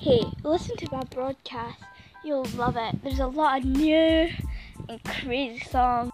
Hey, listen to my broadcast. You'll love it. There's a lot of new and crazy songs.